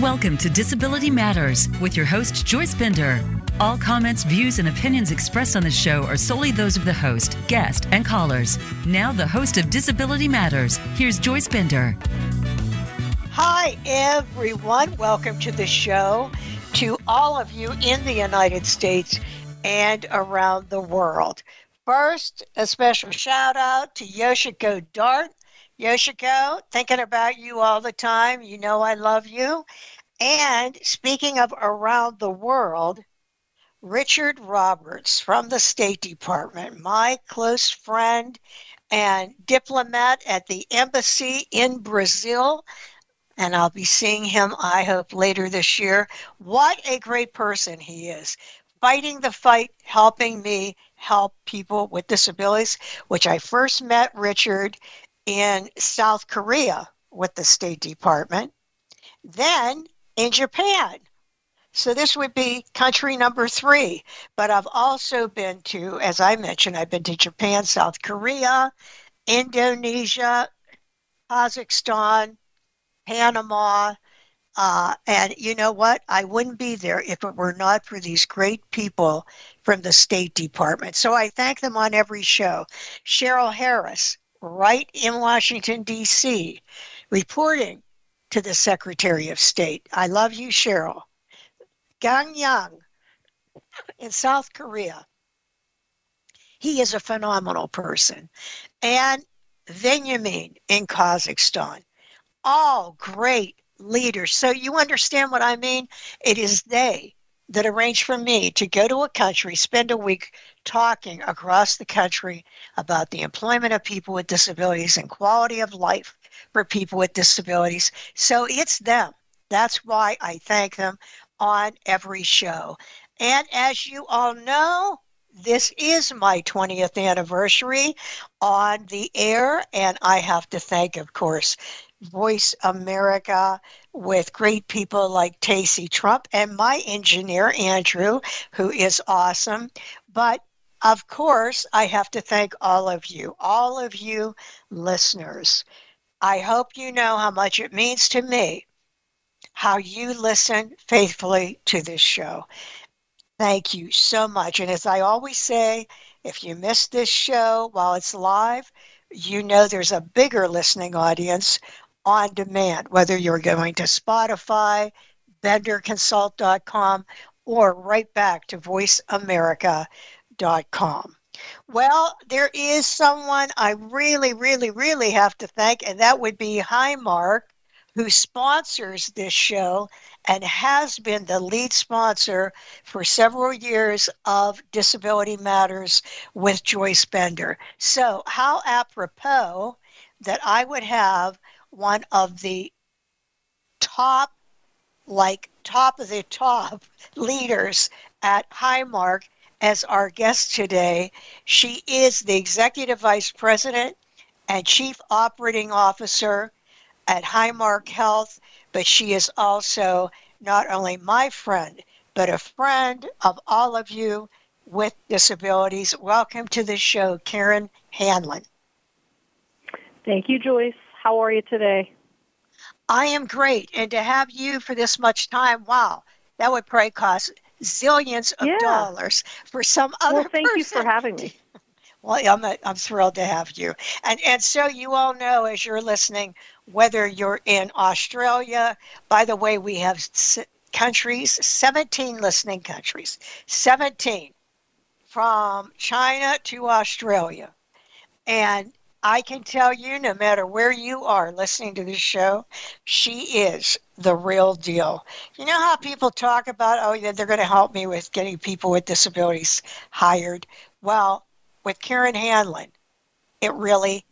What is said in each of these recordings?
Welcome to Disability Matters with your host, Joyce Bender. All comments, views, and opinions expressed on the show are solely those of the host, guest, and callers. Now, the host of Disability Matters, here's Joyce Bender. Hi, everyone. Welcome to the show. To all of you in the United States and around the world. First, a special shout out to Yoshiko Dart Yoshiko, thinking about you all the time. You know I love you. And speaking of around the world, Richard Roberts from the State Department, my close friend and diplomat at the embassy in Brazil. And I'll be seeing him, I hope, later this year. What a great person he is. Fighting the fight, helping me help people with disabilities, which I first met Richard in South Korea with the State Department, then in Japan. So this would be country number three. But I've also been to, as I mentioned, I've been to Japan, South Korea, Indonesia, Kazakhstan, Panama. Uh, and you know what? I wouldn't be there if it were not for these great people from the State Department. So I thank them on every show. Cheryl Harris, right in Washington, D.C., reporting to the Secretary of State. I love you, Cheryl. Gang Yang in South Korea. He is a phenomenal person. And Benjamin in Kazakhstan. All great leaders. So you understand what I mean? It is they that arranged for me to go to a country, spend a week talking across the country about the employment of people with disabilities and quality of life for people with disabilities. So it's them. That's why I thank them on every show. And as you all know, this is my 20th anniversary on the air, and I have to thank, of course, Voice America with great people like Tacey Trump and my engineer, Andrew, who is awesome. But of course, I have to thank all of you, all of you listeners. I hope you know how much it means to me how you listen faithfully to this show. Thank you so much. And as I always say, if you miss this show while it's live, you know there's a bigger listening audience on demand, whether you're going to Spotify, benderconsult.com, or right back to voiceamerica.com. Well, there is someone I really, really, really have to thank, and that would be Highmark, who sponsors this show and has been the lead sponsor for several years of Disability Matters with Joyce Bender. So, how apropos that I would have one of the top, like top of the top leaders at Highmark as our guest today. She is the Executive Vice President and Chief Operating Officer at Highmark Health, but she is also not only my friend, but a friend of all of you with disabilities. Welcome to the show, Karen Hanlon. Thank you, Joyce. How are you today? I am great. And to have you for this much time, wow, that would probably cost zillions of yeah. dollars for some other Well, thank person. you for having me. Well, I'm, a, I'm thrilled to have you. And, and so you all know as you're listening, whether you're in Australia, by the way, we have countries, 17 listening countries, 17 from China to Australia. And I can tell you, no matter where you are listening to this show, she is the real deal. You know how people talk about, oh, yeah, they're going to help me with getting people with disabilities hired? Well, with Karen Hanlon, it really,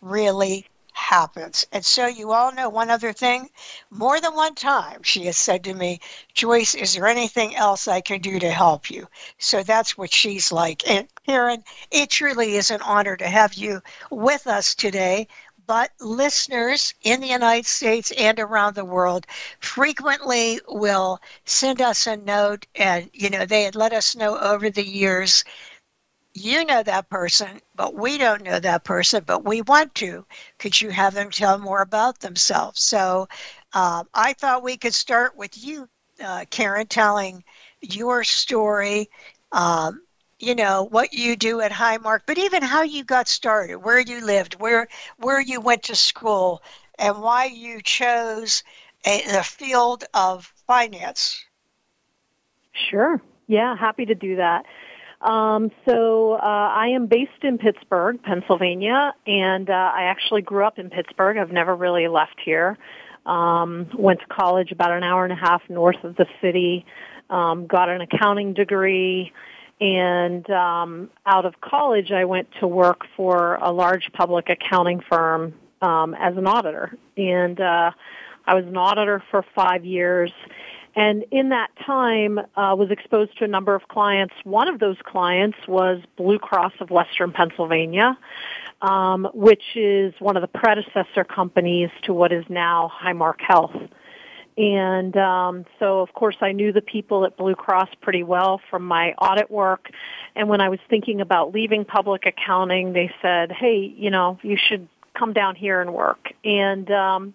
really happens. And so you all know one other thing. More than one time, she has said to me, Joyce, is there anything else I can do to help you? So that's what she's like. And Karen, it truly is an honor to have you with us today. But listeners in the United States and around the world frequently will send us a note, and you know they had let us know over the years you know that person, but we don't know that person, but we want to. Could you have them tell more about themselves? So Um, I thought we could start with you, uh, Karen, telling your story. Um, you know what you do at Highmark, but even how you got started, where you lived, where where you went to school, and why you chose a, the field of finance. Sure. Yeah, happy to do that. Um, so uh, I am based in Pittsburgh, Pennsylvania, and uh, I actually grew up in Pittsburgh. I've never really left here. Um, went to college about an hour and a half north of the city. Um, got an accounting degree, and um, out of college, I went to work for a large public accounting firm um, as an auditor, and uh, I was an auditor for five years and in that time uh, was exposed to a number of clients. One of those clients was Blue Cross of Western Pennsylvania, um, which is one of the predecessor companies to what is now Highmark Health. And um, so, of course, I knew the people at Blue Cross pretty well from my audit work. And when I was thinking about leaving public accounting, they said, "Hey, you know, you should come down here and work." And um,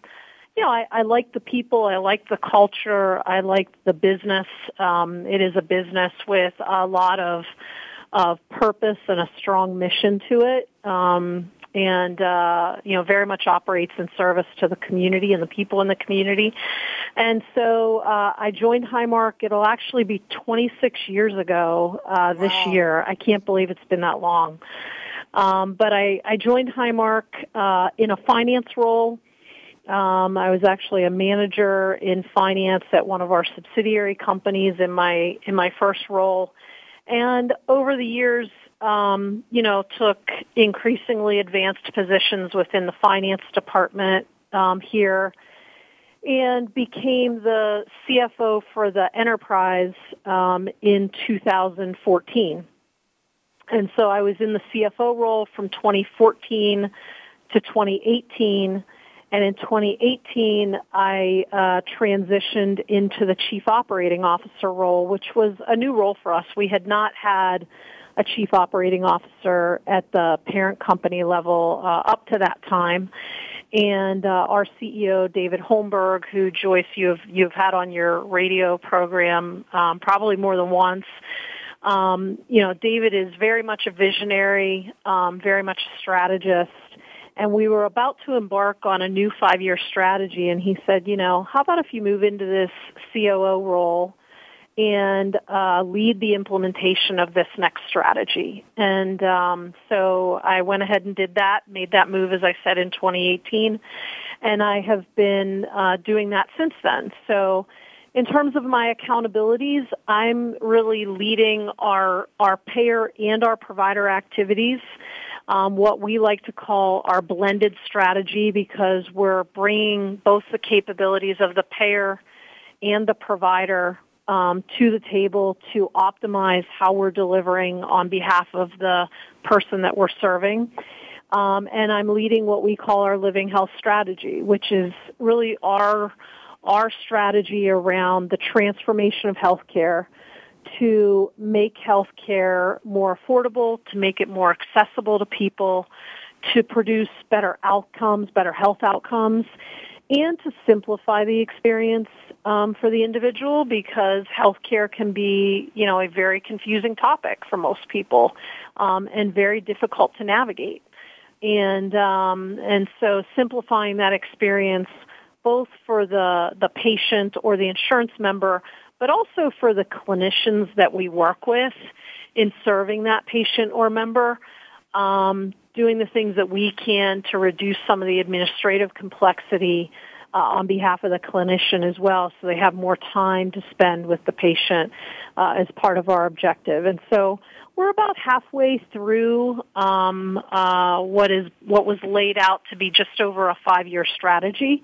you know, I, I like the people, I like the culture, I like the business. Um, it is a business with a lot of of purpose and a strong mission to it. Um, and uh, you know very much operates in service to the community and the people in the community. And so uh, I joined Highmark. It'll actually be 26 years ago uh, this wow. year. I can't believe it's been that long. Um, but I, I joined Highmark uh, in a finance role. Um, I was actually a manager in finance at one of our subsidiary companies in my in my first role, and over the years, um, you know, took increasingly advanced positions within the finance department um, here, and became the CFO for the enterprise um, in 2014. And so I was in the CFO role from 2014 to 2018 and in 2018, I uh, transitioned into the chief operating officer role, which was a new role for us. We had not had a chief operating officer at the parent company level uh, up to that time. And uh, our CEO, David Holmberg, who Joyce you've you've had on your radio program um, probably more than once. Um, you know, David is very much a visionary, um, very much a strategist and we were about to embark on a new five-year strategy and he said, you know, how about if you move into this COO role and uh, lead the implementation of this next strategy. And um, so I went ahead and did that, made that move, as I said, in 2018, and I have been uh, doing that since then. So in terms of my accountabilities, I'm really leading our our payer and our provider activities um, what we like to call our blended strategy because we're bringing both the capabilities of the payer and the provider um, to the table to optimize how we're delivering on behalf of the person that we're serving. Um, and I'm leading what we call our living health strategy, which is really our our strategy around the transformation of healthcare to make healthcare more affordable, to make it more accessible to people, to produce better outcomes, better health outcomes, and to simplify the experience um, for the individual because healthcare can be, you know, a very confusing topic for most people um, and very difficult to navigate. And um, and so simplifying that experience both for the the patient or the insurance member, but also for the clinicians that we work with in serving that patient or member, um, doing the things that we can to reduce some of the administrative complexity uh, on behalf of the clinician as well, so they have more time to spend with the patient uh, as part of our objective. And so we're about halfway through um, uh, what is what was laid out to be just over a five-year strategy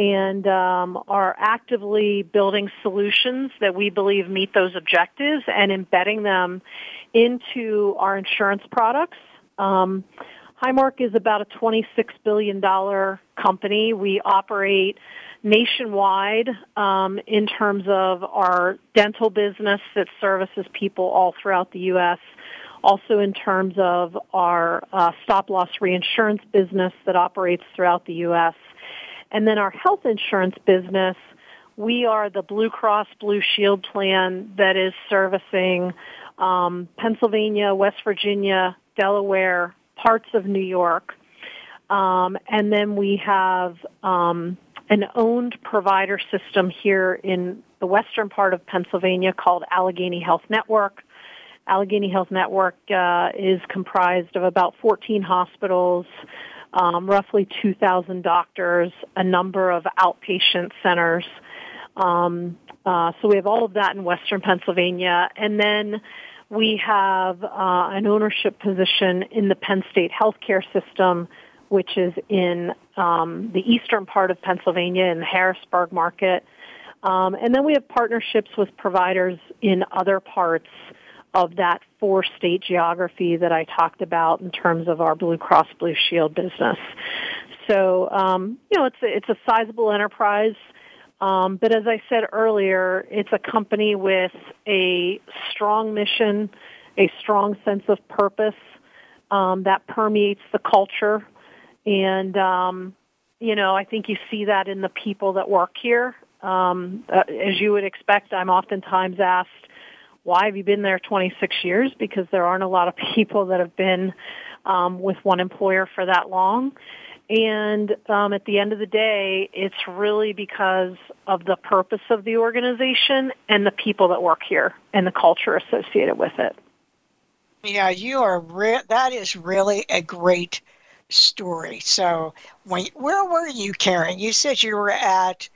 and um, are actively building solutions that we believe meet those objectives and embedding them into our insurance products. Um, Highmark is about a $26 billion company. We operate nationwide um, in terms of our dental business that services people all throughout the U.S., also in terms of our uh, stop loss reinsurance business that operates throughout the U.S., And then our health insurance business, we are the Blue Cross Blue Shield plan that is servicing um, Pennsylvania, West Virginia, Delaware, parts of New York. Um, and then we have um, an owned provider system here in the western part of Pennsylvania called Allegheny Health Network. Allegheny Health Network uh, is comprised of about 14 hospitals, um, roughly 2,000 doctors, a number of outpatient centers. Um, uh, so we have all of that in Western Pennsylvania, and then we have uh, an ownership position in the Penn State healthcare system, which is in um, the eastern part of Pennsylvania in the Harrisburg market. Um, and then we have partnerships with providers in other parts of that four state geography that I talked about in terms of our Blue Cross Blue Shield business. So, um, you know, it's a, it's a sizable enterprise. Um, but as I said earlier, it's a company with a strong mission, a strong sense of purpose um, that permeates the culture. And, um, you know, I think you see that in the people that work here. Um, uh, as you would expect, I'm oftentimes asked, why have you been there 26 years? Because there aren't a lot of people that have been um, with one employer for that long. And um, at the end of the day, it's really because of the purpose of the organization and the people that work here and the culture associated with it. Yeah, you are. Re- that is really a great story. So, when where were you, Karen? You said you were at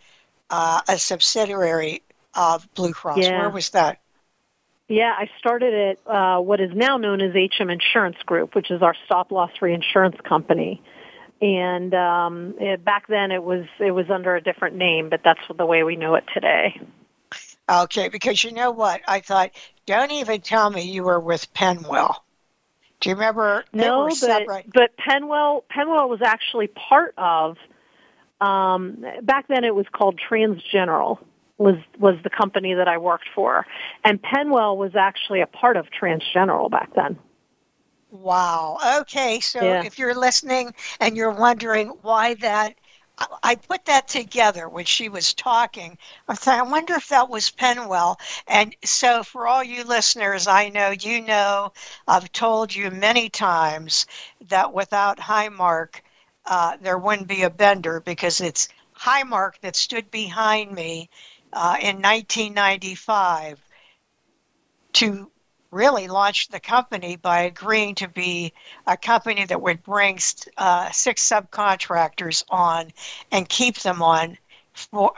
uh, a subsidiary of Blue Cross. Yeah. Where was that? Yeah, I started at uh, what is now known as HM Insurance Group, which is our stop loss reinsurance company and um, it, back then it was it was under a different name, but that's the way we know it today. Okay, because you know what? I thought, don't even tell me you were with Penwell. Do you remember? no, but, but Penwell Penwell was actually part of. Um, back then, it was called TransGeneral. Was was the company that I worked for, and Penwell was actually a part of TransGeneral back then. Wow. Okay. So Yeah. if you're listening and you're wondering why that, I- I put that together when she was talking. I thought, I wonder if that was Penwell. And so for all you listeners, I know you know, I've told you many times that without Highmark, uh, there wouldn't be a bender because it's Highmark that stood behind me uh, in 1995 to really launched the company by agreeing to be a company that would bring uh, six subcontractors on and keep them on for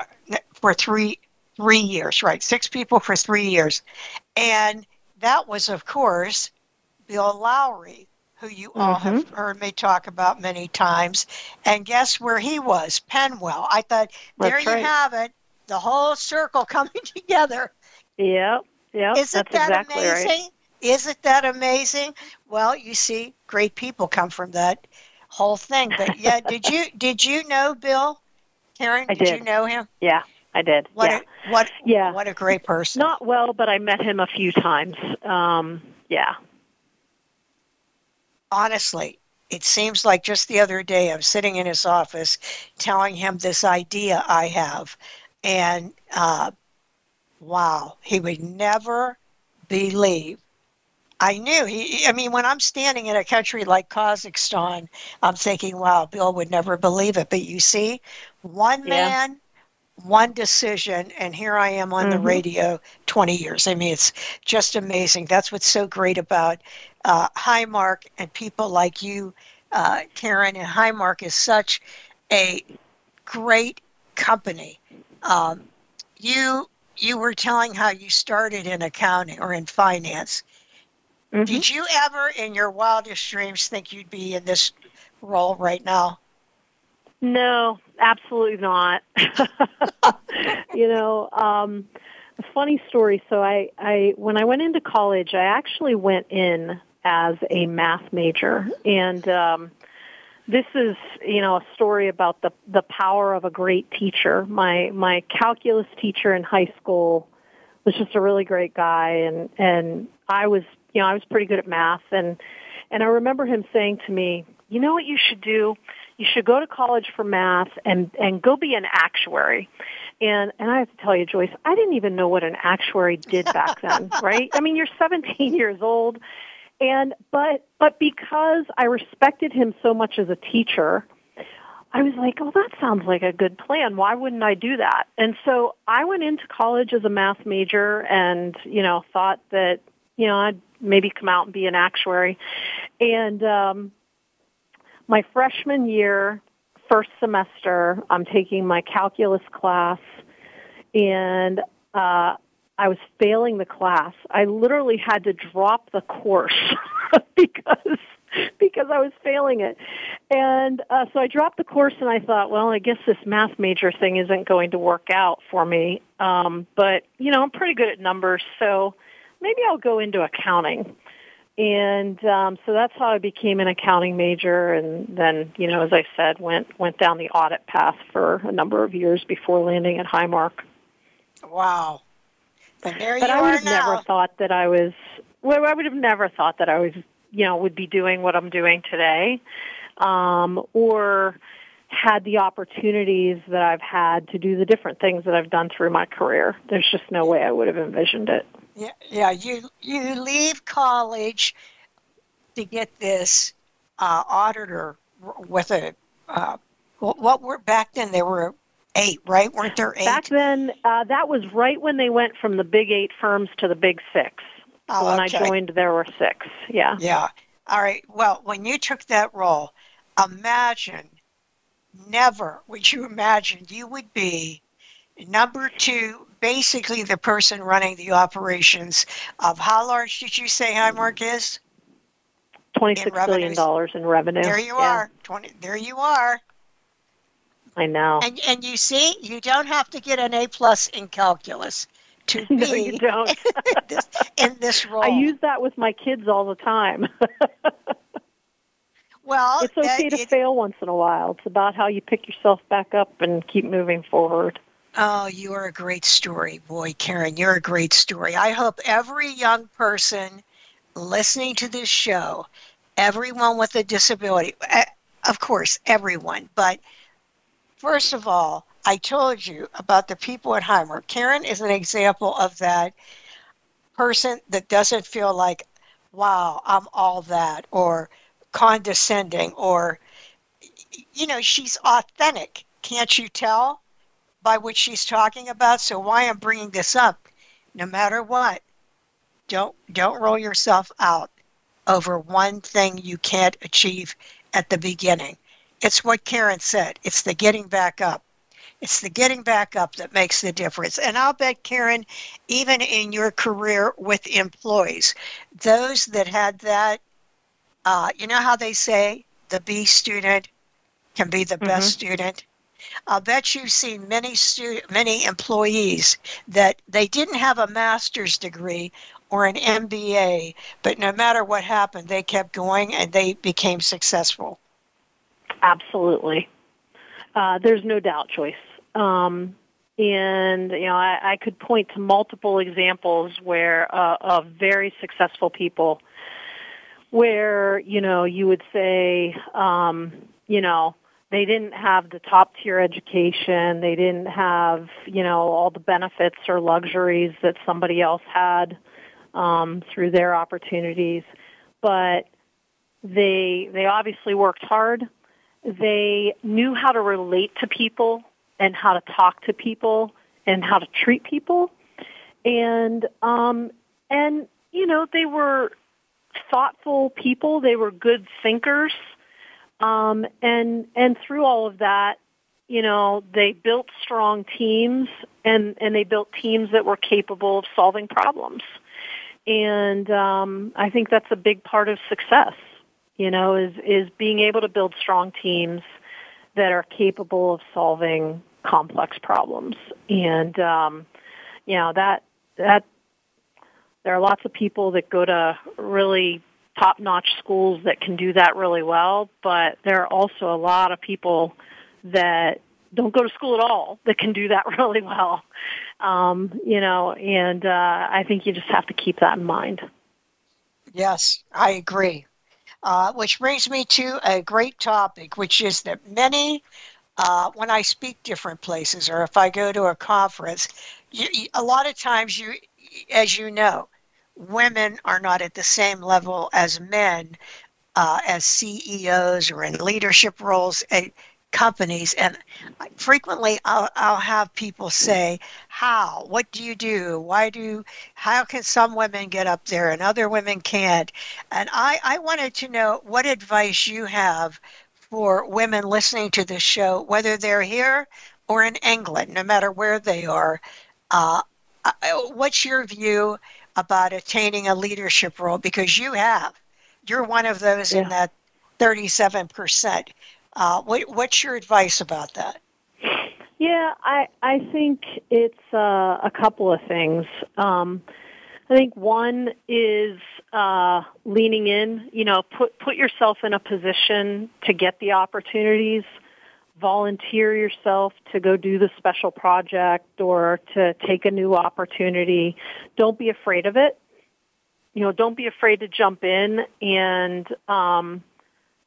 for three three years, right? Six people for three years, and that was, of course, Bill Lowry, who you all have heard me talk about many times. And guess where he was? Penwell. I thought there That's you right. have it, the whole circle coming together. Yep. Yep. Isn't that's that exactly amazing? right. Isn't that amazing? Well, you see, great people come from that whole thing. But yeah, did you did you know Bill? Karen, I did, you know him? Yeah, I did. What yeah. a what Yeah. what a great person. Not well, but I met him a few times. Um, yeah. honestly, it seems like just the other day I'm sitting in his office telling him this idea I have. And uh, wow, he would never believe. I knew he, I mean, when I'm standing in a country like Kazakhstan, I'm thinking, wow, Bill would never believe it. But you see, one Yeah. man, one decision, and here I am on the Mhm. radio 20 years. I mean, it's just amazing. That's what's so great about uh, Highmark and people like you, uh, Karen. And Highmark is such a great company. Um, you you were telling how you started in accounting or in finance. Mhm. Did you ever, in your wildest dreams, think you'd be in this role right now? No, absolutely not. you know, um, a funny story. So I, I, when I went into college, I actually went in as a math major, and um, this is, you know, a story about the the power of a great teacher. My my calculus teacher in high school was just a really great guy, and and I was, you know, I was pretty good at math, and and I remember him saying to me, you know what you should do? you should go to college for math and and go be an actuary. And and I have to tell you, Joyce, I didn't even know what an actuary did back then, right? I mean, you're 17 years old, and but but because I respected him so much as a teacher, I was like, oh, that sounds like a good plan. Why wouldn't I do that? And so I went into college as a math major, and you know, thought that you know I'd maybe come out and be an actuary, and um, my freshman year, first semester, I'm taking my calculus class, and uh, I was failing the class. I literally had to drop the course because because I was failing it. And uh, so I dropped the course and I thought, well, I guess this math major thing isn't going to work out for me. Um, but, you know, I'm pretty good at numbers, so maybe I'll go into accounting and um, so that's how I became an accounting major, and then you know, as I said, went went down the audit path for a number of years before landing at Highmark. Wow! But there but you I would are have now. never thought that I was. Well, I would have never thought that I was, you know, would be doing what I'm doing today, um, or had the opportunities that I've had to do the different things that I've done through my career. There's just no way I would have envisioned it. Yeah, yeah. You you leave college to get this uh, auditor with a uh, what were back then there were eight, right? Weren't there eight? Back then, uh, that was right when they went from the big eight firms to the big six. Oh, when okay. I joined, there were six. Yeah. Yeah. All right. Well, when you took that role, imagine never would you imagine you would be number two, basically the person running the operations of how large did you say Highmark is? Twenty-six billion dollars in revenue. There you Yeah, are. Twenty. There you are. I know. And and you see, you don't have to get an A plus in calculus to be no, you don't. this, in this role. I use that with my kids all the time. well, it's okay that- to it- fail once in a while. It's about how you pick yourself back up and keep moving forward. Oh, you are a great story, boy, Karen. You're a great story. I hope every young person listening to this show, everyone with a disability, eh, of course, everyone, but first of all, I told you about the people at Highmark. Karen is an example of that person that doesn't feel like, wow, I'm all that, or condescending, or, you know, she's authentic. Can't you tell? by what she's talking about. So why I'm bringing this up, no matter what, don't don't roll yourself out over one thing you can't achieve at the beginning. It's what Karen said. It's the getting back up. It's the getting back up that makes the difference. And I'll bet Karen, even in your career with employees, those that had that, uh, you know how they say the B student can be the best student. I'll bet you've seen many stu- many employees that they didn't have a master's degree or an MBA, but no matter what happened, they kept going and they became successful. Absolutely. Uh, there's no doubt, Joyce. Um, and you know, I, I could point to multiple examples where uh, of very successful people, where you know you would say, um, you know, they didn't have the top tier education, they didn't have you know all the benefits or luxuries that somebody else had um, through their opportunities, but they they obviously worked hard they knew how to relate to people and how to talk to people and how to treat people. And um and you know they were thoughtful people. They were good thinkers. Um and and through all of that you know they built strong teams and and they built teams that were capable of solving problems. And um i think that's a big part of success you know, is is being able to build strong teams that are capable of solving complex problems. And um, you know that that there are lots of people that go to really top-notch schools that can do that really well, but there are also a lot of people that don't go to school at all that can do that really well. Um, you know, and uh, I think you just have to keep that in mind. Yes, I agree. Uh, which brings me to a great topic, which is that many, uh, when I speak different places or if I go to a conference, you, a lot of times you, as you know, women are not at the same level as men uh, as CEOs or in leadership roles companies. And frequently I'll, I'll have people say, How? What do you do? Why do, how can some women get up there and other women can't? And I, I wanted to know what advice you have for women listening to this show, whether they're here or in England, no matter where they are. Uh, what's your view about attaining a leadership role? Because you have you're one of those yeah. in that 37%. Uh, what, what's your advice about that? Yeah, I I think it's uh, a couple of things. Um, I think one is uh, leaning in. You know, put put yourself in a position to get the opportunities. Volunteer yourself to go do the special project or to take a new opportunity. Don't be afraid of it you know, don't be afraid to jump in and um,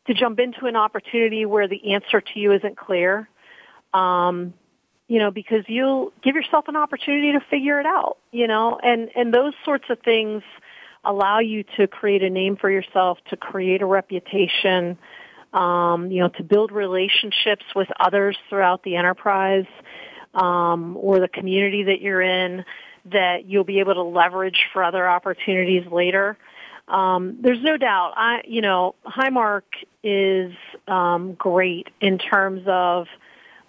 to jump into an opportunity where the answer to you isn't clear. Um, you know, because you'll give yourself an opportunity to figure it out. You know, and and those sorts of things allow you to create a name for yourself, to create a reputation. Um, you know, to build relationships with others throughout the enterprise um, or the community that you're in that you'll be able to leverage for other opportunities later. Um, there's no doubt. I, you know, Highmark is um, great in terms of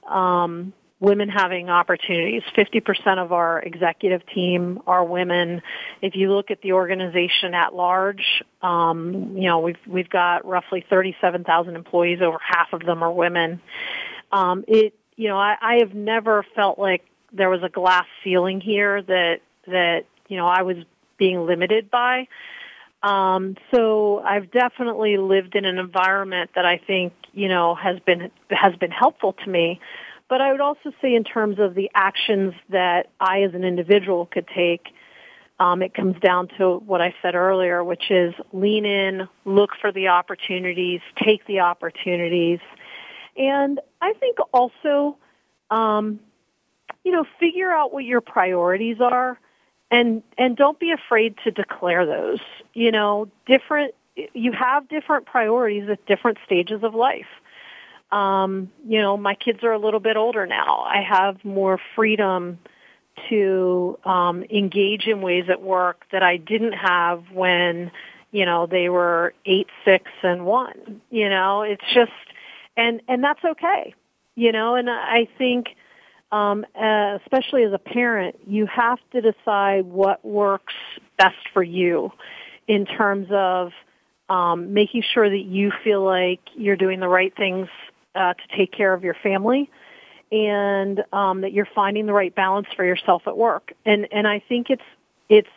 um, women having opportunities. 50% of our executive team are women. If you look at the organization at large, um, you know, we've we've got roughly 37,000 employees. Over half of them are women. Um, it, you know, I, I have never felt like there was a glass ceiling here that that you know I was being limited by. Um, so I've definitely lived in an environment that I think you know has been has been helpful to me. But I would also say in terms of the actions that I as an individual could take, um, it comes down to what I said earlier, which is lean in, look for the opportunities, take the opportunities, and I think also um, you know, figure out what your priorities are and and don't be afraid to declare those. You know, different you have different priorities at different stages of life. Um, you know, my kids are a little bit older now. I have more freedom to um, engage in ways at work that I didn't have when, you know, they were eight, six, and one. You know, it's just, and and that's okay. You know, and I think um, uh, especially as a parent, you have to decide what works best for you in terms of um, making sure that you feel like you're doing the right things uh, to take care of your family and um, that you're finding the right balance for yourself at work. And and I think it's it's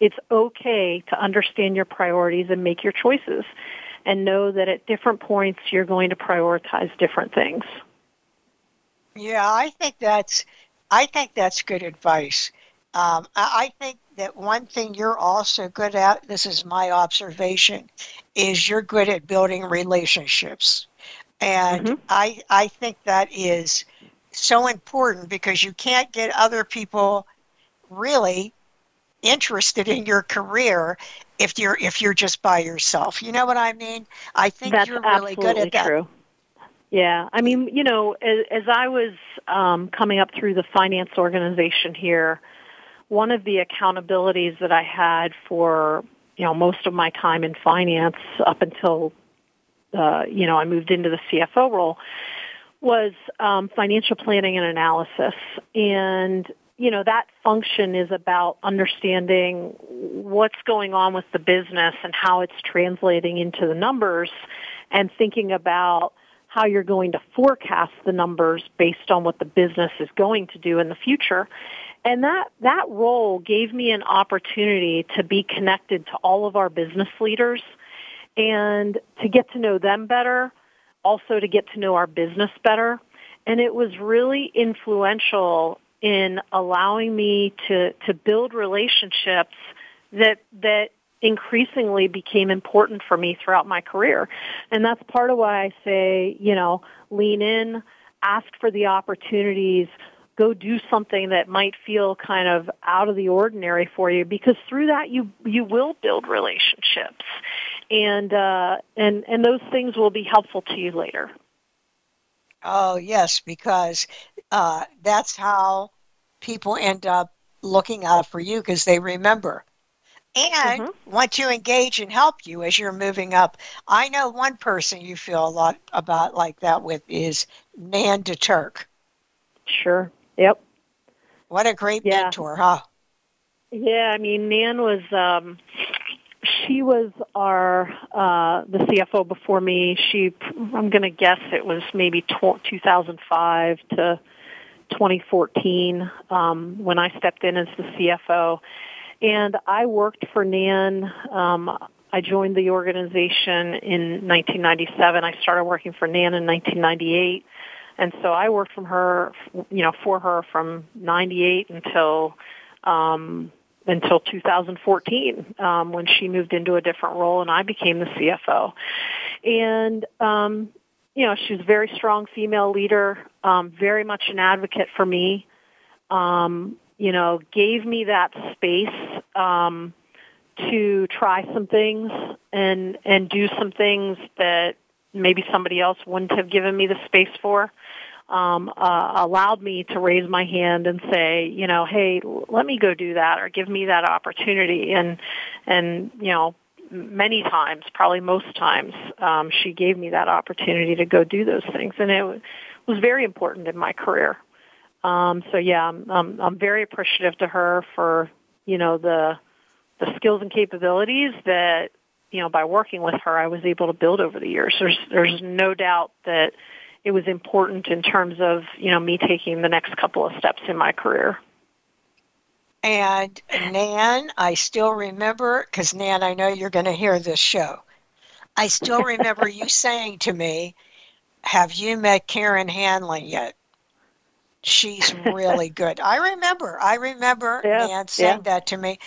it's okay to understand your priorities and make your choices and know that at different points you're going to prioritize different things. Yeah, I think that's I think that's good advice. Um, I, I think that one thing you're also good at, this is my observation, is you're good at building relationships. And mm-hmm. I I think that is so important because you can't get other people really interested in your career if you're if you're just by yourself. You know what I mean? I think That's you're really good at that. True. Yeah, I mean, you know, as, as I was um, coming up through the finance organization here, one of the accountabilities that I had for you know most of my time in finance up until uh, you know I moved into the CFO role was um, financial planning and analysis, and you know that function is about understanding what's going on with the business and how it's translating into the numbers, and thinking about how you're going to forecast the numbers based on what the business is going to do in the future. And that, that role gave me an opportunity to be connected to all of our business leaders and to get to know them better, also to get to know our business better. And it was really influential in allowing me to, to build relationships that, that increasingly became important for me throughout my career. And that's part of why I say, you know, lean in, ask for the opportunities, go do something that might feel kind of out of the ordinary for you because through that you you will build relationships and uh and and those things will be helpful to you later oh yes because uh that's how people end up looking out for you because they remember and mm-hmm. want to engage and help you as you're moving up. I know one person you feel a lot about like that with is Nan DeTurk. Sure. Yep. What a great yeah. mentor, huh? Yeah, I mean, Nan was um, she was our uh, the CFO before me. She, I'm going to guess it was maybe tw- 2005 to 2014 um, when I stepped in as the CFO, and I worked for Nan. Um, I joined the organization in 1997. I started working for Nan in 1998 and so I worked from her, you know, for her from '98 until um, until 2014 um, when she moved into a different role and I became the CFO. And um, you know, she's a very strong female leader, um, very much an advocate for me. Um, you know, gave me that space um, to try some things and and do some things that maybe somebody else wouldn't have given me the space for um, uh, allowed me to raise my hand and say, you know, hey, let me go do that or give me that opportunity. And, and, you know, many times, probably most times, um, she gave me that opportunity to go do those things. And it was very important in my career. Um, so yeah, I'm, I'm, I'm very appreciative to her for, you know, the, the skills and capabilities that, you know, by working with her, I was able to build over the years. There's, there's no doubt that, it was important in terms of you know me taking the next couple of steps in my career. And Nan, I still remember because Nan, I know you're going to hear this show. I still remember you saying to me, "Have you met Karen Hanlon yet?" She's really good. I remember. I remember yeah, Nan saying yeah. that to me.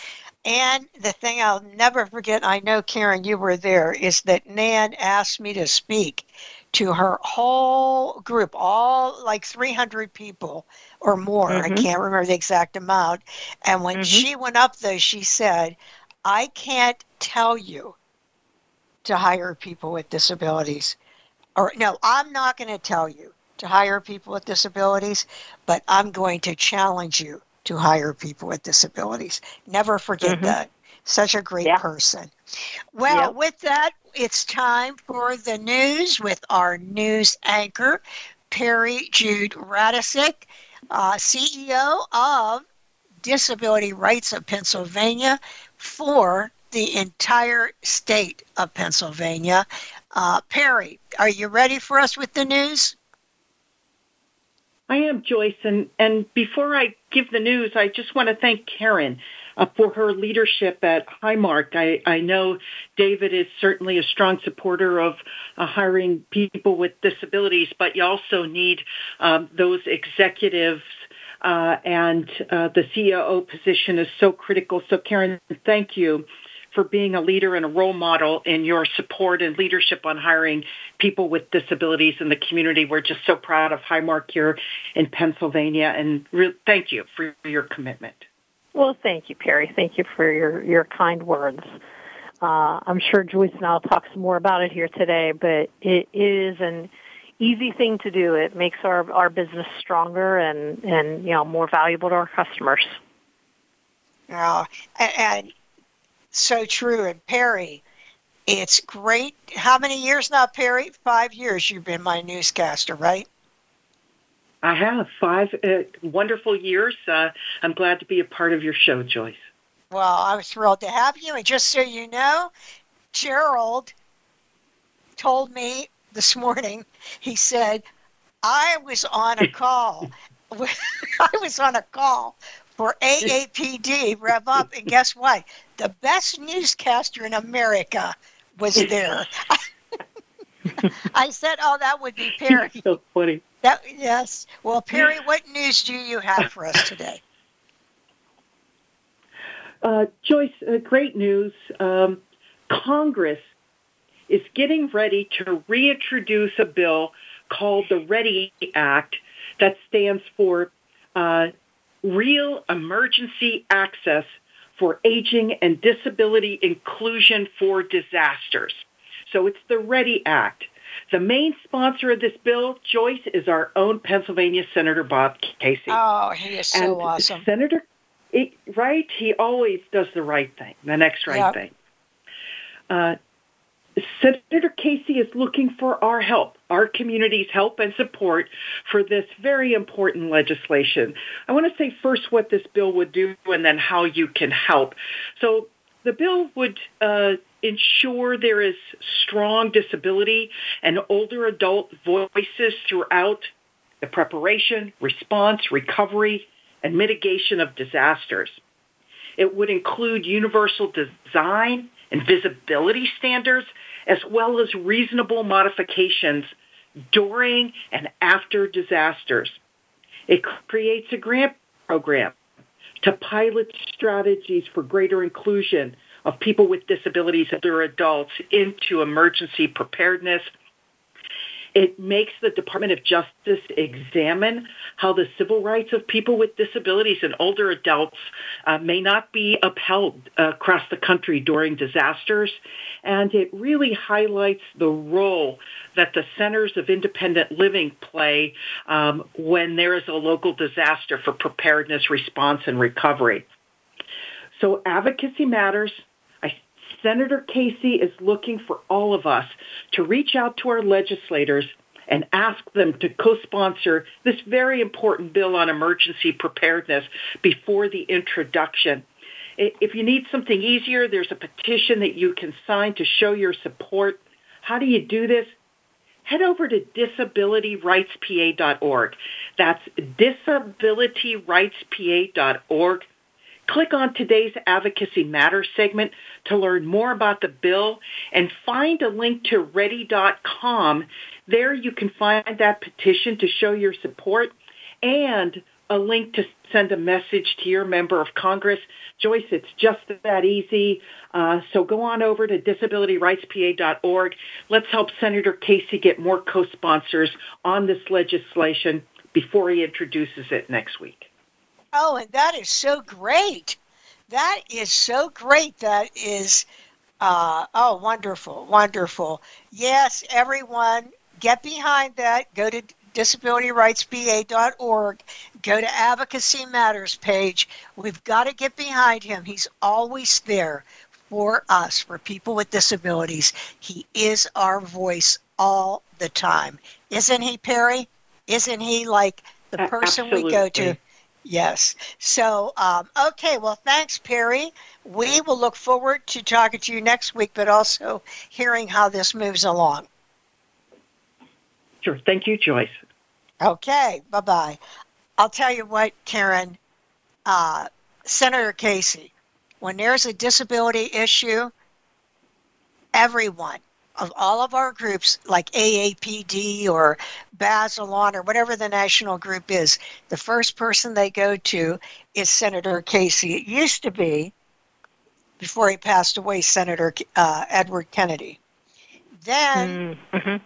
And the thing I'll never forget, I know Karen, you were there, is that Nan asked me to speak to her whole group, all like 300 people or more. Mm-hmm. I can't remember the exact amount. And when mm-hmm. she went up there, she said, I can't tell you to hire people with disabilities. Or, no, I'm not going to tell you to hire people with disabilities, but I'm going to challenge you to hire people with disabilities. Never forget mm-hmm. that. Such a great yeah. person. Well, yep. with that, it's time for the news with our news anchor, Peri Jude Radecic, uh, CEO of Disability Rights of Pennsylvania for the entire state of Pennsylvania. Uh, Perry, are you ready for us with the news? I am, Joyce. And, and before I give the news, I just want to thank Karen uh, for her leadership at Highmark. I, I know David is certainly a strong supporter of uh, hiring people with disabilities, but you also need um, those executives uh, and uh, the CEO position is so critical. So Karen, thank you for being a leader and a role model in your support and leadership on hiring people with disabilities in the community. We're just so proud of Highmark here in Pennsylvania and re- thank you for your commitment. Well, thank you, Peri. Thank you for your, your kind words. Uh, I'm sure Joyce and I will talk some more about it here today, but it is an easy thing to do. It makes our, our business stronger and, and, you know, more valuable to our customers. Oh, and, and so true. And Peri, it's great. How many years now, Peri? Five years you've been my newscaster, right? I have five uh, wonderful years. Uh, I'm glad to be a part of your show, Joyce. Well, I was thrilled to have you. And just so you know, Gerald told me this morning, he said, I was on a call. I was on a call for AAPD Rev Up, and guess what? The best newscaster in America was there. I said, "Oh, that would be Peri." so funny. That yes. Well, Peri, what news do you have for us today? Uh, Joyce, uh, great news. Um, Congress is getting ready to reintroduce a bill called the READY Act that stands for uh, Real Emergency Access for Aging and Disability Inclusion for Disasters. So it's the READY Act. The main sponsor of this bill, Joyce, is our own Pennsylvania Senator Bob Casey. Oh, he is so and awesome. Senator, right? He always does the right thing, the next right Yep. thing. Uh, Senator Casey is looking for our help, our community's help and support for this very important legislation. I want to say first what this bill would do and then how you can help. So the bill would uh, ensure there is strong disability and older adult voices throughout the preparation, response, recovery, and mitigation of disasters. It would include universal design and visibility standards, as well as reasonable modifications during and after disasters. It creates a grant program to pilot strategies for greater inclusion of people with disabilities and their adults into emergency preparedness. It makes the Department of Justice examine how the civil rights of people with disabilities and older adults uh, may not be upheld across the country during disasters. And it really highlights the role that the centers of independent living play um, when there is a local disaster for preparedness, response, and recovery. So advocacy matters. Senator Casey is looking for all of us to reach out to our legislators and ask them to co-sponsor this very important bill on emergency preparedness before the introduction. If you need something easier, there's a petition that you can sign to show your support. How do you do this? Head over to disabilityrightspa.org. That's disabilityrightspa.org. Click on today's Advocacy Matters segment to learn more about the bill and find a link to ready.com. There you can find that petition to show your support and a link to send a message to your member of Congress. Joyce, it's just that easy. Uh, so go on over to disabilityrightspa.org. Let's help Senator Casey get more co-sponsors on this legislation before he introduces it next week. Oh, and that is so great. That is so great. That is, uh, oh, wonderful, wonderful. Yes, everyone, get behind that. Go to disabilityrightspa.org. Go to Advocacy Matters page. We've got to get behind him. He's always there for us, for people with disabilities. He is our voice all the time. Isn't he, Peri? Isn't he like the person we go to? Yes. So, um, okay. Well, thanks, Peri. We will look forward to talking to you next week, but also hearing how this moves along. Sure. Thank you, Joyce. Okay. Bye bye. I'll tell you what, Karen, uh, Senator Casey, when there's a disability issue, everyone of all of our groups, like AAPD or Bazelon or whatever the national group is, the first person they go to is Senator Casey. It used to be, before he passed away, Senator uh, Edward Kennedy. Then, Mm-hmm.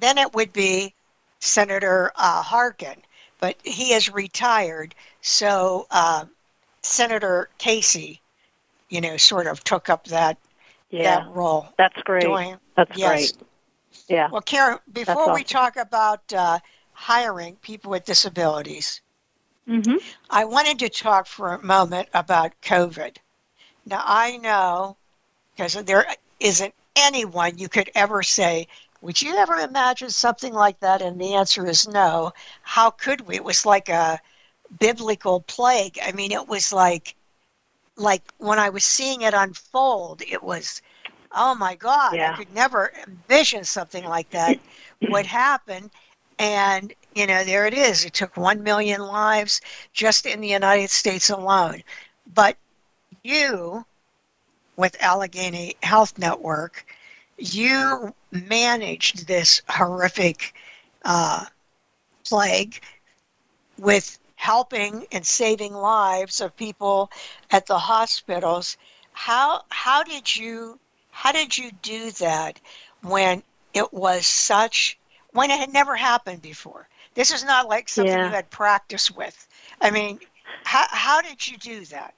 then it would be Senator uh, Harkin, but he has retired. So uh, Senator Casey, you know, sort of took up that Yeah, that role. that's great. Doing That's yes. great. Yeah. Well, Karen, before we talk about uh, hiring people with disabilities, Mm-hmm. I wanted to talk for a moment about COVID. Now, I know because there isn't anyone you could ever say, Would you ever imagine something like that? And the answer is no. How could we? It was like a biblical plague. I mean, it was like, like when I was seeing it unfold, it was, oh my God, Yeah. I could never envision something like that would happen. And, you know, there it is. It took 1 million lives just in the United States alone. But you, with Allegheny Health Network, you managed this horrific uh, plague with helping and saving lives of people at the hospitals. How how did you how did you do that when it was such when it had never happened before? This is not like something yeah. you had practice with. I mean, how how did you do that?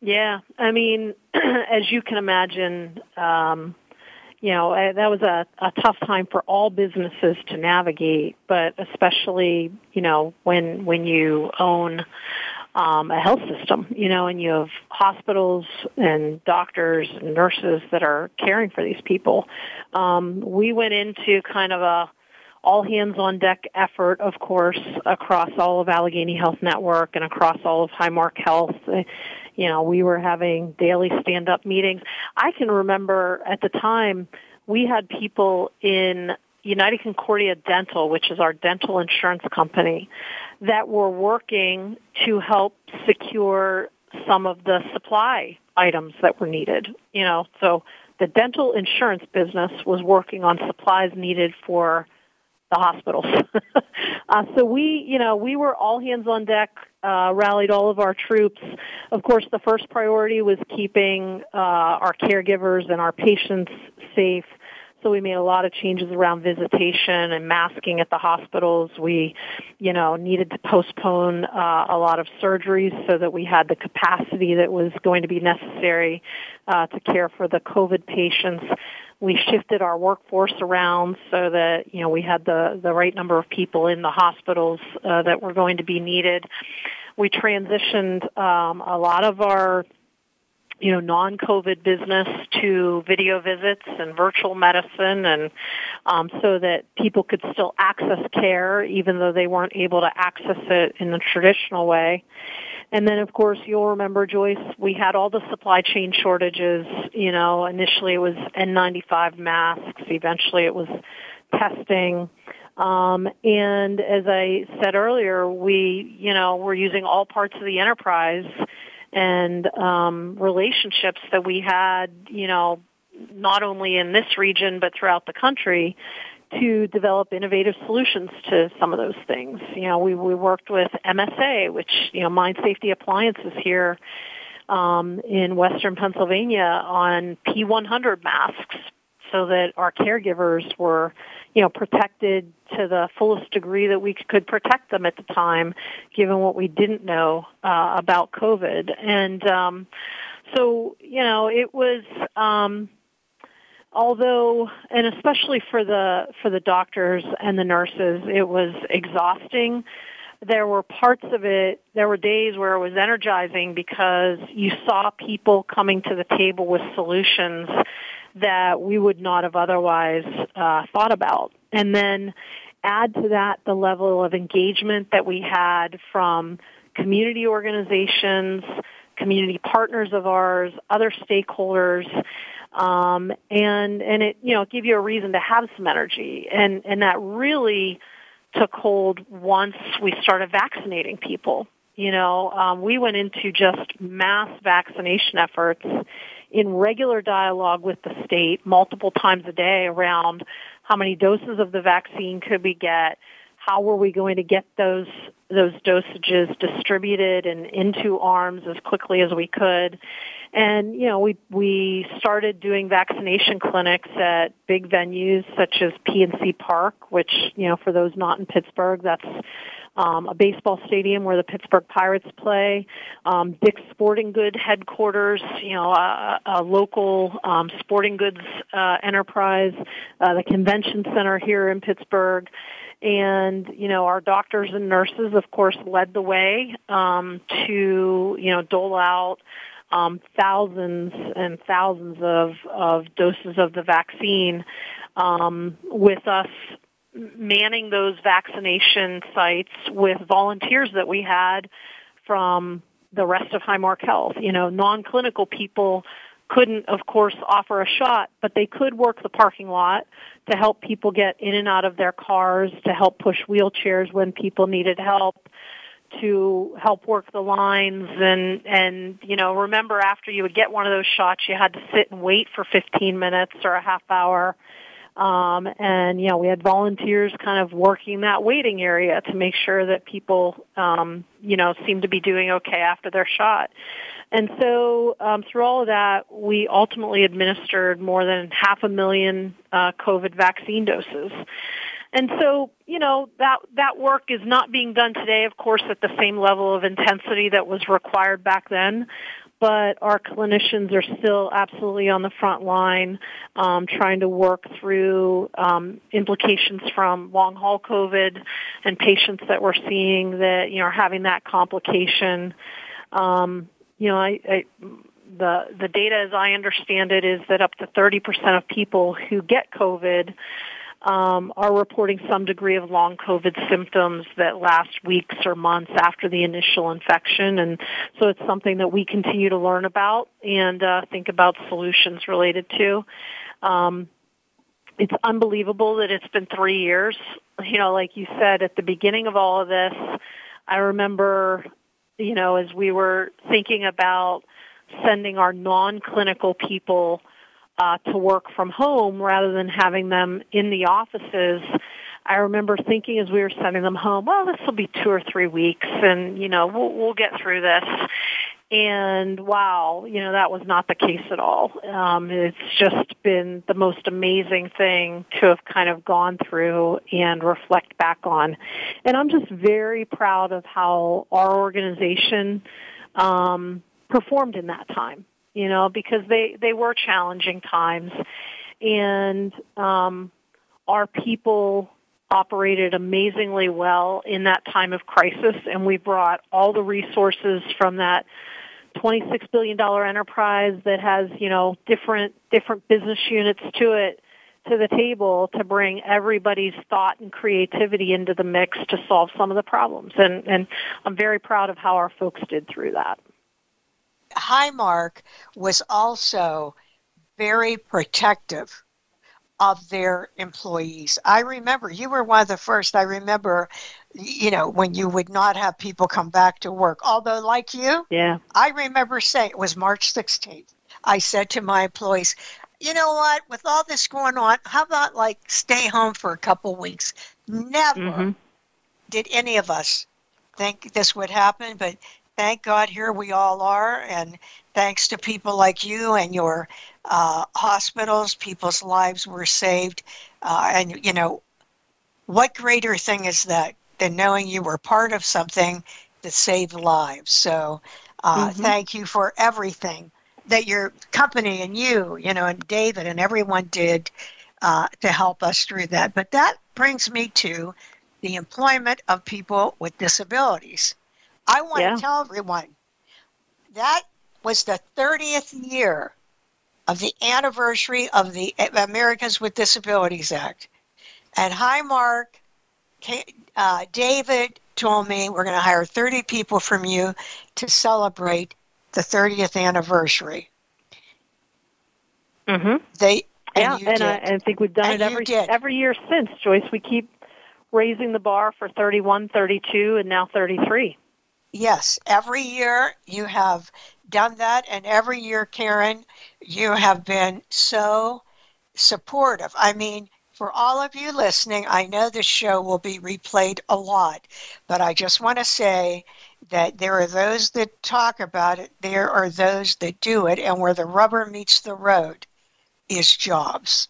Yeah, I mean, as you can imagine, um, you know uh, that was a, a tough time for all businesses to navigate, but especially you know when when you own um, a health system, you know, and you have hospitals and doctors and nurses that are caring for these people. Um, we went into kind of a all hands on deck effort, of course, across all of Allegheny Health Network and across all of Highmark Health. You know, we were having daily stand up meetings. I can remember at the time we had people in United Concordia Dental, which is our dental insurance company, that were working to help secure some of the supply items that were needed. You know, so the dental insurance business was working on supplies needed for the hospitals. uh, so we, you know, we were all hands on deck, uh, rallied all of our troops. Of course, the first priority was keeping uh, our caregivers and our patients safe. So we made a lot of changes around visitation and masking at the hospitals. We, you know, needed to postpone uh, a lot of surgeries so that we had the capacity that was going to be necessary uh, to care for the COVID patients we shifted our workforce around so that you know we had the the right number of people in the hospitals uh, that were going to be needed. We transitioned um, a lot of our you know non-COVID business to video visits and virtual medicine, and um, so that people could still access care even though they weren't able to access it in the traditional way. And then, of course, you'll remember, Joyce, we had all the supply chain shortages. You know, initially it was N95 masks. Eventually it was testing. Um, and as I said earlier, we, you know, we're using all parts of the enterprise and um, relationships that we had, you know, not only in this region but throughout the country to develop innovative solutions to some of those things. You know, we, we worked with MSA, which, you know, Mine Safety Appliances here um, in Western Pennsylvania on P100 masks so that our caregivers were, you know, protected to the fullest degree that we could protect them at the time, given what we didn't know uh, about COVID. And um, so, you know, it was um, although and especially for the for the doctors and the nurses it was exhausting. There were parts of it there were days where it was energizing because you saw people coming to the table with solutions that we would not have otherwise uh, thought about. And then add to that the level of engagement that we had from community organizations community partners of ours other stakeholders um, and and it you know give you a reason to have some energy, and and that really took hold once we started vaccinating people. You know, um, we went into just mass vaccination efforts in regular dialogue with the state multiple times a day around how many doses of the vaccine could we get, how were we going to get those those dosages distributed and into arms as quickly as we could? And, you know, we, we started doing vaccination clinics at big venues such as PNC Park, which, you know, for those not in Pittsburgh, that's um, a baseball stadium where the Pittsburgh Pirates play, um, Dick's Sporting Good headquarters, you know, a, a local um, sporting goods uh, enterprise, uh, the convention center here in Pittsburgh, and you know our doctors and nurses, of course, led the way um, to you know dole out um, thousands and thousands of, of doses of the vaccine um, with us manning those vaccination sites with volunteers that we had from the rest of Highmark Health. You know, non-clinical people couldn't, of course, offer a shot, but they could work the parking lot to help people get in and out of their cars, to help push wheelchairs when people needed help, to help work the lines and and you know remember after you would get one of those shots you had to sit and wait for 15 minutes or a half hour Um, and you know, we had volunteers kind of working that waiting area to make sure that people, um, you know, seemed to be doing okay after their shot. And so, um, through all of that, we ultimately administered more than half a million uh, COVID vaccine doses. And so, you know, that that work is not being done today, of course, at the same level of intensity that was required back then but our clinicians are still absolutely on the front line um, trying to work through um, implications from long haul COVID and patients that we're seeing that you know are having that complication. Um, you know, I, I, the the data, as I understand it, is that up to 30% of people who get COVID um, are reporting some degree of long COVID symptoms that last weeks or months after the initial infection. And so it's something that we continue to learn about and uh, think about solutions related to. Um, it's unbelievable that it's been three years. You know, like you said at the beginning of all of this, I remember, you know, as we were thinking about sending our non-clinical people uh, to work from home rather than having them in the offices. I remember thinking as we were sending them home, well, this will be two or three weeks, and you know, we'll we'll get through this. And wow, you know, that was not the case at all. Um, it's just been the most amazing thing to have kind of gone through and reflect back on. And I'm just very proud of how our organization um, performed in that time you know, because they, they were challenging times. And um, our people operated amazingly well in that time of crisis, and we brought all the resources from that $26 billion enterprise that has, you know, different, different business units to it to the table to bring everybody's thought and creativity into the mix to solve some of the problems. And, and I'm very proud of how our folks did through that. Highmark was also very protective of their employees. I remember you were one of the first. I remember, you know, when you would not have people come back to work. Although, like you, yeah, I remember saying it was March 16th. I said to my employees, you know what? With all this going on, how about like stay home for a couple weeks? Never mm-hmm. did any of us think this would happen, but thank God here we all are, and thanks to people like you and your uh, hospitals, people's lives were saved. Uh, and, you know, what greater thing is that than knowing you were part of something that saved lives? So uh, mm-hmm. thank you for everything that your company and you, you know, and David and everyone did uh, to help us through that. But that brings me to the employment of people with disabilities. I want yeah. to tell everyone that was the 30th year of the anniversary of the Americans with Disabilities Act. And Highmark, uh, David told me we're going to hire 30 people from you to celebrate the 30th anniversary. Mm-hmm. They yeah, and, and I, I, think we've done and it every every year since. Joyce, we keep raising the bar for 31, 32, and now 33. Yes, every year you have done that, and every year, Karen, you have been so supportive. I mean, for all of you listening, I know this show will be replayed a lot, but I just want to say that there are those that talk about it, there are those that do it, and where the rubber meets the road is jobs.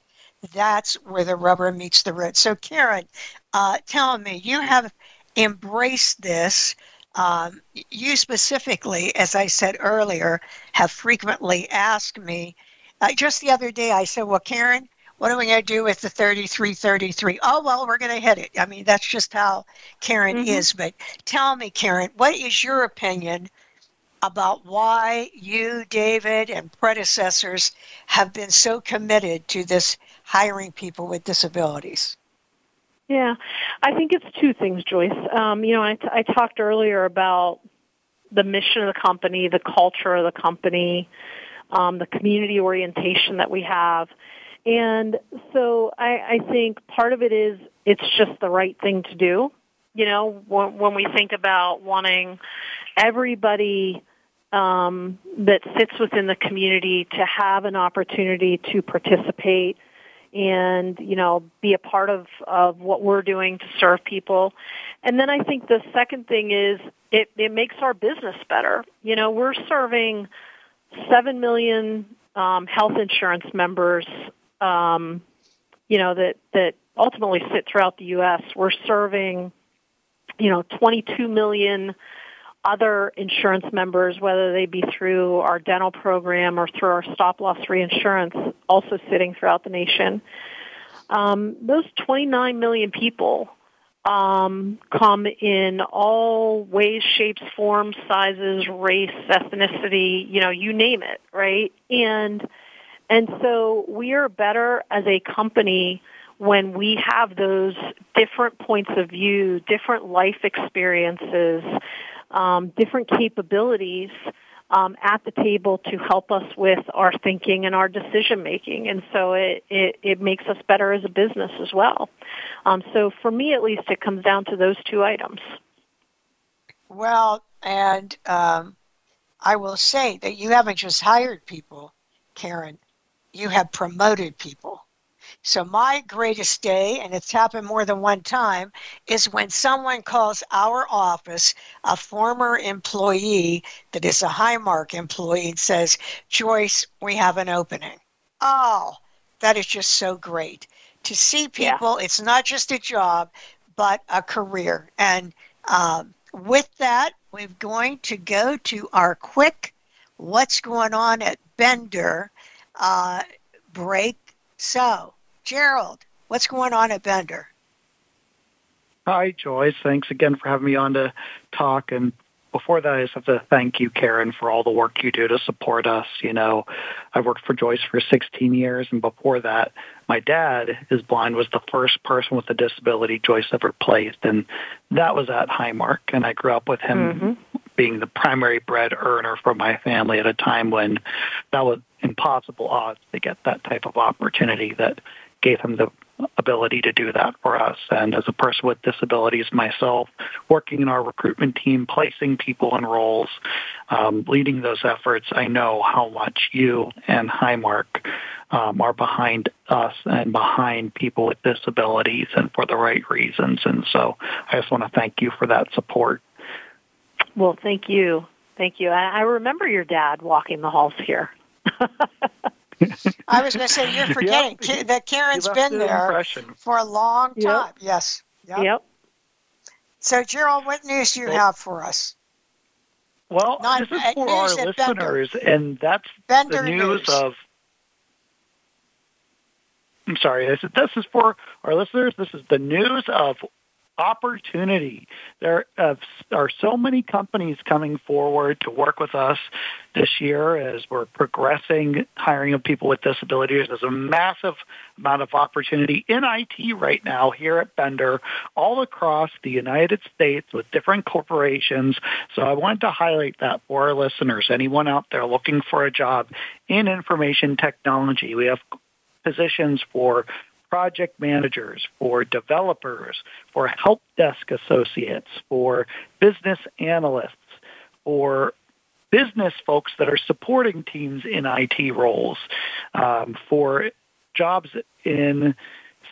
That's where the rubber meets the road. So, Karen, uh, tell me, you have embraced this um, you specifically, as I said earlier, have frequently asked me. Uh, just the other day, I said, Well, Karen, what are we going to do with the 3333? Oh, well, we're going to hit it. I mean, that's just how Karen mm-hmm. is. But tell me, Karen, what is your opinion about why you, David, and predecessors have been so committed to this hiring people with disabilities? Yeah, I think it's two things, Joyce. Um, you know, I, t- I talked earlier about the mission of the company, the culture of the company, um, the community orientation that we have. And so I, I think part of it is it's just the right thing to do. You know, when, when we think about wanting everybody um, that sits within the community to have an opportunity to participate and you know be a part of of what we're doing to serve people. And then i think the second thing is it it makes our business better. You know we're serving 7 million um, health insurance members um, you know that that ultimately sit throughout the US we're serving you know 22 million other insurance members, whether they be through our dental program or through our stop loss reinsurance, also sitting throughout the nation. Um, those 29 million people um, come in all ways, shapes, forms, sizes, race, ethnicity, you know, you name it, right? And and so we are better as a company when we have those different points of view, different life experiences, um, different capabilities um, at the table to help us with our thinking and our decision making. And so it, it, it, makes us better as a business as well. Um, so for me, at least, it comes down to those two items. Well, and um, I will say that you haven't just hired people, Karen, you have promoted people. So my greatest day, and it's happened more than one time, is when someone calls our office, a former employee that is a Highmark employee, and says, Joyce, we have an opening. Oh, that is just so great. To see people, yeah. it's not just a job, but a career. And um, with that, we're going to go to our quick what's going on at Bender uh, break. So, Gerald, what's going on at Bender? Hi, Joyce. Thanks again for having me on to talk. And before that, I just have to thank you, Karen, for all the work you do to support us. You know, I worked for Joyce for 16 years, and before that, my dad is blind was the first person with a disability Joyce ever placed, and that was at Highmark. And I grew up with him mm-hmm. being the primary bread earner for my family at a time when that was impossible odds to get that type of opportunity that gave him the ability to do that for us. And as a person with disabilities myself, working in our recruitment team, placing people in roles, um, leading those efforts, I know how much you and Highmark um, are behind us and behind people with disabilities and for the right reasons. And so I just want to thank you for that support. Well, thank you. Thank you. I remember your dad walking the halls here. I was going to say you're forgetting yep. that Karen's been there impression. for a long time. Yep. Yes. Yep. yep. So, Gerald, what news do you well, have for us? Well, Not, this is uh, for our listeners, Bender. and that's Bender the news, news, of. I'm sorry. This is, this is for our listeners. This is the news of opportunity. There are so many companies coming forward to work with us this year as we're progressing hiring of people with disabilities. There's a massive amount of opportunity in IT right now here at Bender all across the United States with different corporations. So I wanted to highlight that for our listeners. Anyone out there looking for a job in information technology, we have positions for project managers, for developers, for help desk associates, for business analysts, for business folks that are supporting teams in IT roles, um, for jobs in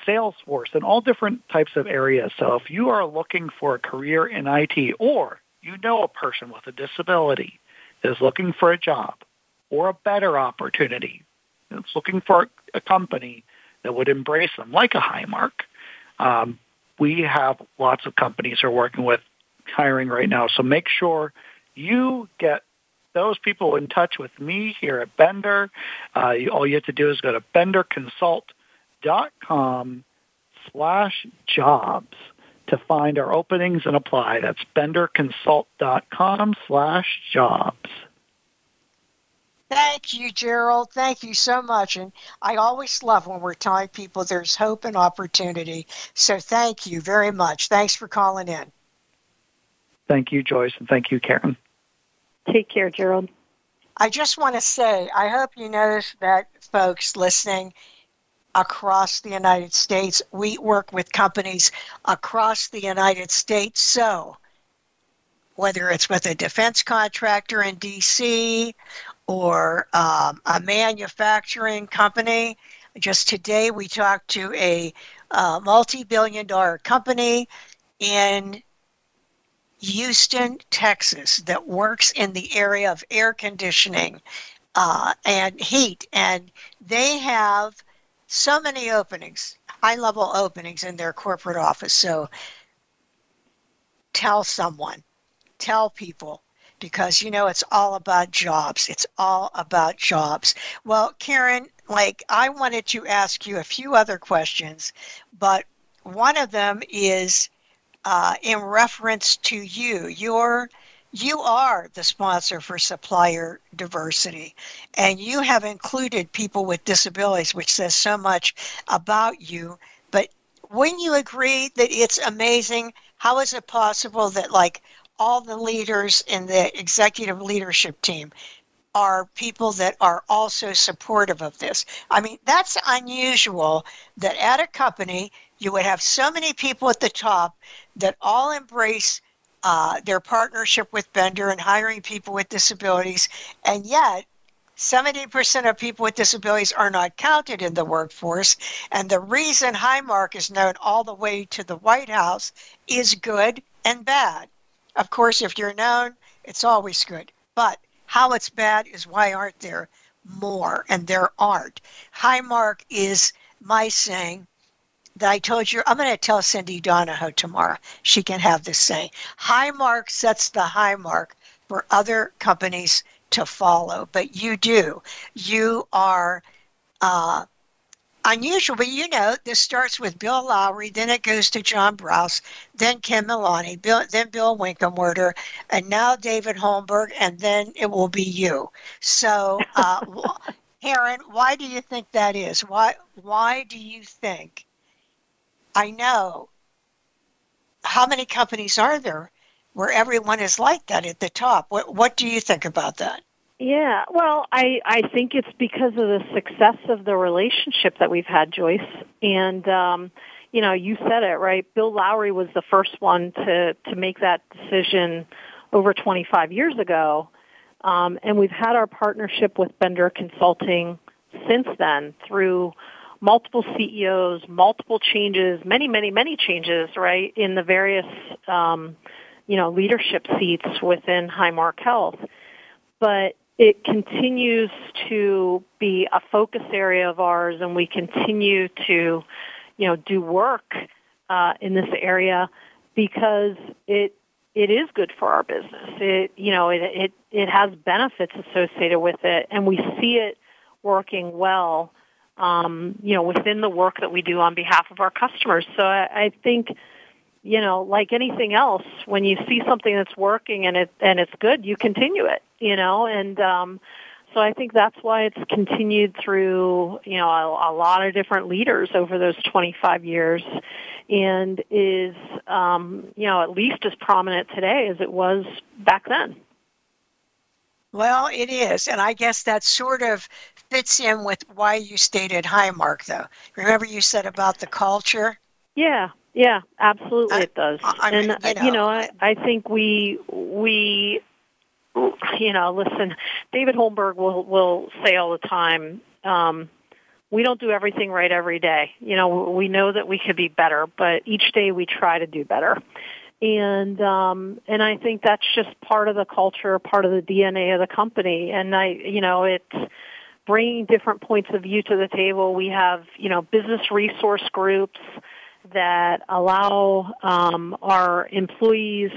Salesforce and all different types of areas. So if you are looking for a career in IT or you know a person with a disability that is looking for a job or a better opportunity, that's looking for a company that would embrace them, like a Highmark. Um, we have lots of companies are working with hiring right now, so make sure you get those people in touch with me here at Bender. Uh, you, all you have to do is go to benderconsult.com slash jobs to find our openings and apply. That's benderconsult.com slash jobs. Thank you, Gerald. Thank you so much. And I always love when we're telling people there's hope and opportunity. So thank you very much. Thanks for calling in. Thank you, Joyce, and thank you, Karen. Take care, Gerald. I just want to say, I hope you notice that, folks listening across the United States, we work with companies across the United States. So, whether it's with a defense contractor in DC or um, a manufacturing company, Just today, we talked to a uh, multi billion dollar company in Houston, Texas, that works in the area of air conditioning uh, and heat. And they have so many openings, high level openings in their corporate office. So tell someone, tell people, because you know it's all about jobs. It's all about jobs. Well, Karen, like I wanted to ask you a few other questions, but one of them is uh, in reference to you. You're you are the sponsor for supplier diversity, and you have included people with disabilities, which says so much about you. But when you agree that it's amazing, how is it possible that like all the leaders in the executive leadership team are people that are also supportive of this. I mean, that's unusual that at a company you would have so many people at the top that all embrace uh, their partnership with Bender and hiring people with disabilities, and yet 70% of people with disabilities are not counted in the workforce. And the reason Highmark is known all the way to the White House is good and bad. Of course, if you're known, it's always good. But how it's bad is why aren't there more? And there aren't. High mark is my saying that I told you. I'm going to tell Cindy Donahoe tomorrow. She can have this saying. High mark sets the high mark for other companies to follow, but you do. You are uh, unusual, but you know, this starts with Bill Lowry, then it goes to John Brouse, then Ken Melani, Bill, then Bill Winkenwerder, and now David Holmberg, and then it will be you. So, uh, Karen, why do you think that is? Why, why do you think? I know. How many companies are there where everyone is like that at the top? What, what do you think about that? Yeah, well, I I think it's because of the success of the relationship that we've had, Joyce. And um, you know, you said it right. Bill Lowry was the first one to to make that decision over 25 years ago, um, and we've had our partnership with Bender Consulting since then through multiple CEOs, multiple changes, many, many, many changes, right, in the various um, you know leadership seats within Highmark Health. But it continues to be a focus area of ours and we continue to, you know, do work uh, in this area because it it is good for our business. It you know it it it has benefits associated with it, and we see it working well. Um, you know, within the work that we do on behalf of our customers. So I, I think you know, like anything else, when you see something that's working and it and it's good, you continue it, you know, and um so I think that's why it's continued through, you know, a, a lot of different leaders over those 25 years and is um, you know, at least as prominent today as it was back then. Well, it is, and I guess that sort of fits in with why you stated Highmark, though. Remember, you said about the culture. Yeah, yeah, absolutely, I, it does. I, and you know, you know I, I think we we you know, listen, David Holmberg will will say all the time, um, we don't do everything right every day. You know, we know that we could be better, but each day we try to do better. And um and I think that's just part of the culture, part of the DNA of the company. And I you know, it's bringing different points of view to the table. We have, you know, business resource groups that allow um, our employees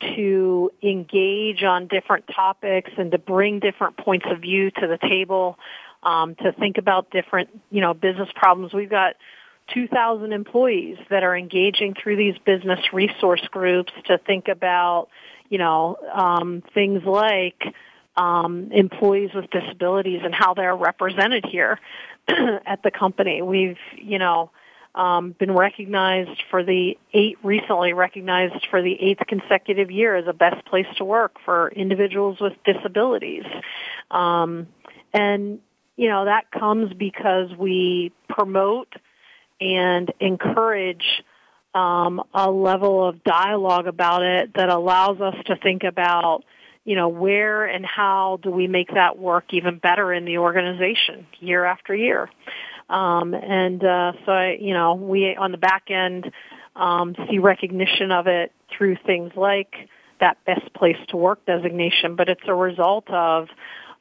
to engage on different topics and to bring different points of view to the table, um, to think about different, you know, business problems. We've got 2,000 employees that are engaging through these business resource groups to think about, you know, um, things like um, employees with disabilities and how they're represented here at the company. We've, you know, um, been recognized for the eight recently recognized for the eighth consecutive year as a best place to work for individuals with disabilities, um, and you know that comes because we promote and encourage um, a level of dialogue about it that allows us to think about you know where and how do we make that work even better in the organization year after year Um, and uh, so, I, you know, we on the back end um, see recognition of it through things like that best place to work designation, but it's a result of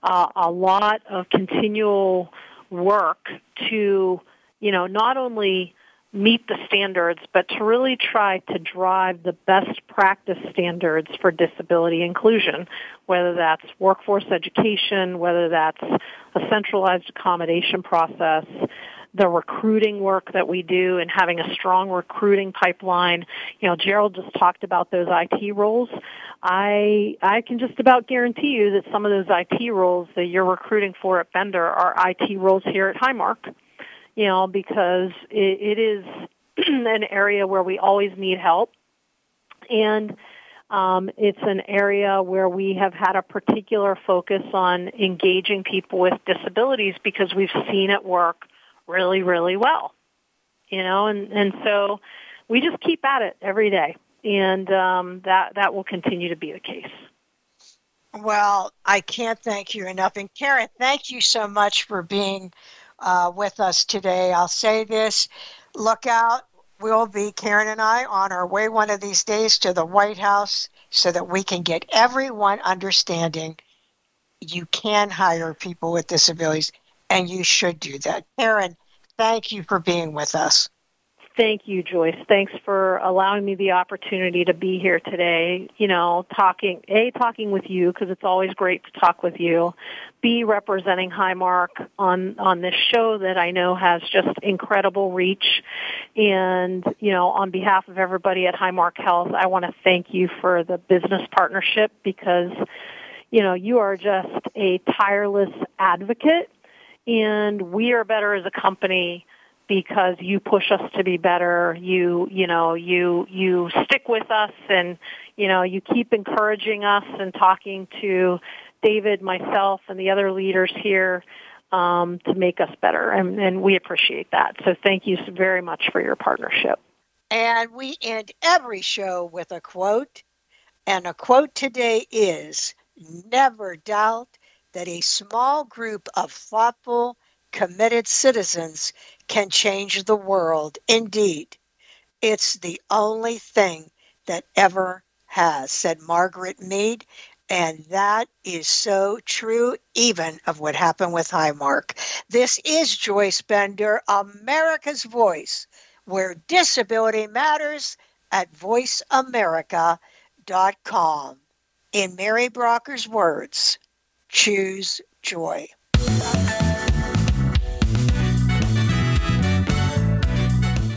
uh, a lot of continual work to, you know, not only meet the standards, but to really try to drive the best practice standards for disability inclusion, whether that's workforce education, whether that's a centralized accommodation process, the recruiting work that we do and having a strong recruiting pipeline. You know, Gerald just talked about those IT roles. I I can just about guarantee you that some of those IT roles that you're recruiting for at Bender are IT roles here at Highmark. You know, because it, it is an area where we always need help, and um, it's an area where we have had a particular focus on engaging people with disabilities because we've seen it work really, really well. You know, and, and so we just keep at it every day. And um, that, that will continue to be the case. Well, I can't thank you enough. And Karen, thank you so much for being uh, with us today. I'll say this look out. We'll be, Karen and I, on our way one of these days to the White House so that we can get everyone understanding you can hire people with disabilities and you should do that. Karen, thank you for being with us. Thank you, Joyce. Thanks for allowing me the opportunity to be here today. You know, talking, A, talking with you, because it's always great to talk with you. B, representing Highmark on, on this show that I know has just incredible reach. And, you know, on behalf of everybody at Highmark Health, I want to thank you for the business partnership because, you know, you are just a tireless advocate and we are better as a company because you push us to be better you you know you you stick with us and you know you keep encouraging us and talking to David myself and the other leaders here um, to make us better and, and we appreciate that so thank you very much for your partnership and we end every show with a quote and a quote today is never doubt that a small group of thoughtful, committed citizens can change the world. Indeed, it's the only thing that ever has, said Margaret Mead. And that is so true, even of what happened with Highmark. This is Joyce Bender, America's Voice, where disability matters at voiceamerica.com. In Mary Brocker's words, choose joy.